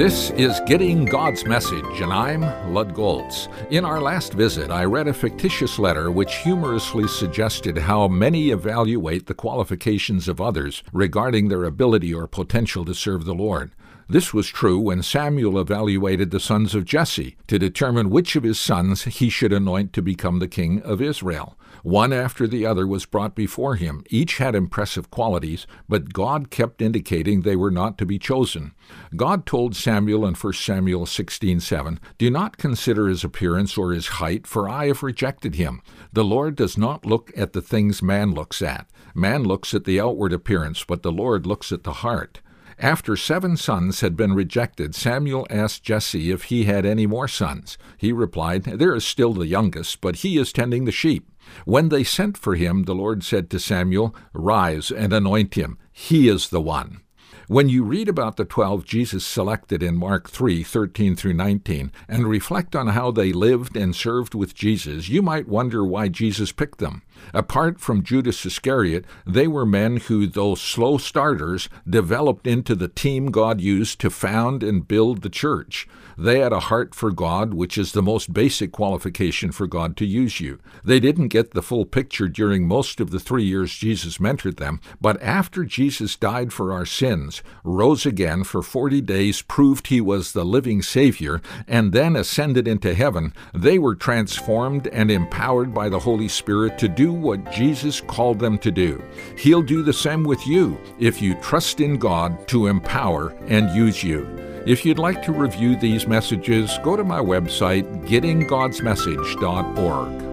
This is Getting God's Message, and I'm Lud Golz. In our last visit, I read a fictitious letter which humorously suggested how many evaluate the qualifications of others regarding their ability or potential to serve the Lord. This was true when Samuel evaluated the sons of Jesse to determine which of his sons he should anoint to become the king of Israel. One after the other was brought before him. Each had impressive qualities, but God kept indicating they were not to be chosen. God told Samuel in 1 Samuel 16:7, "Do not consider his appearance or his height, for I have rejected him. The Lord does not look at the things man looks at. Man looks at the outward appearance, but the Lord looks at the heart." After seven sons had been rejected, Samuel asked Jesse if he had any more sons. He replied, There is still the youngest, but he is tending the sheep. When they sent for him, the Lord said to Samuel, Rise and anoint him. He is the one. When you read about the twelve Jesus selected in Mark 3 13 through 19 and reflect on how they lived and served with Jesus, you might wonder why Jesus picked them. Apart from Judas Iscariot, they were men who, though slow starters, developed into the team God used to found and build the church. They had a heart for God, which is the most basic qualification for God to use you. They didn't get the full picture during most of the three years Jesus mentored them, but after Jesus died for our sins, rose again for forty days, proved he was the living Savior, and then ascended into heaven, they were transformed and empowered by the Holy Spirit to what Jesus called them to do. He'll do the same with you if you trust in God to empower and use you. If you'd like to review these messages, go to my website, gettinggodsmessage.org.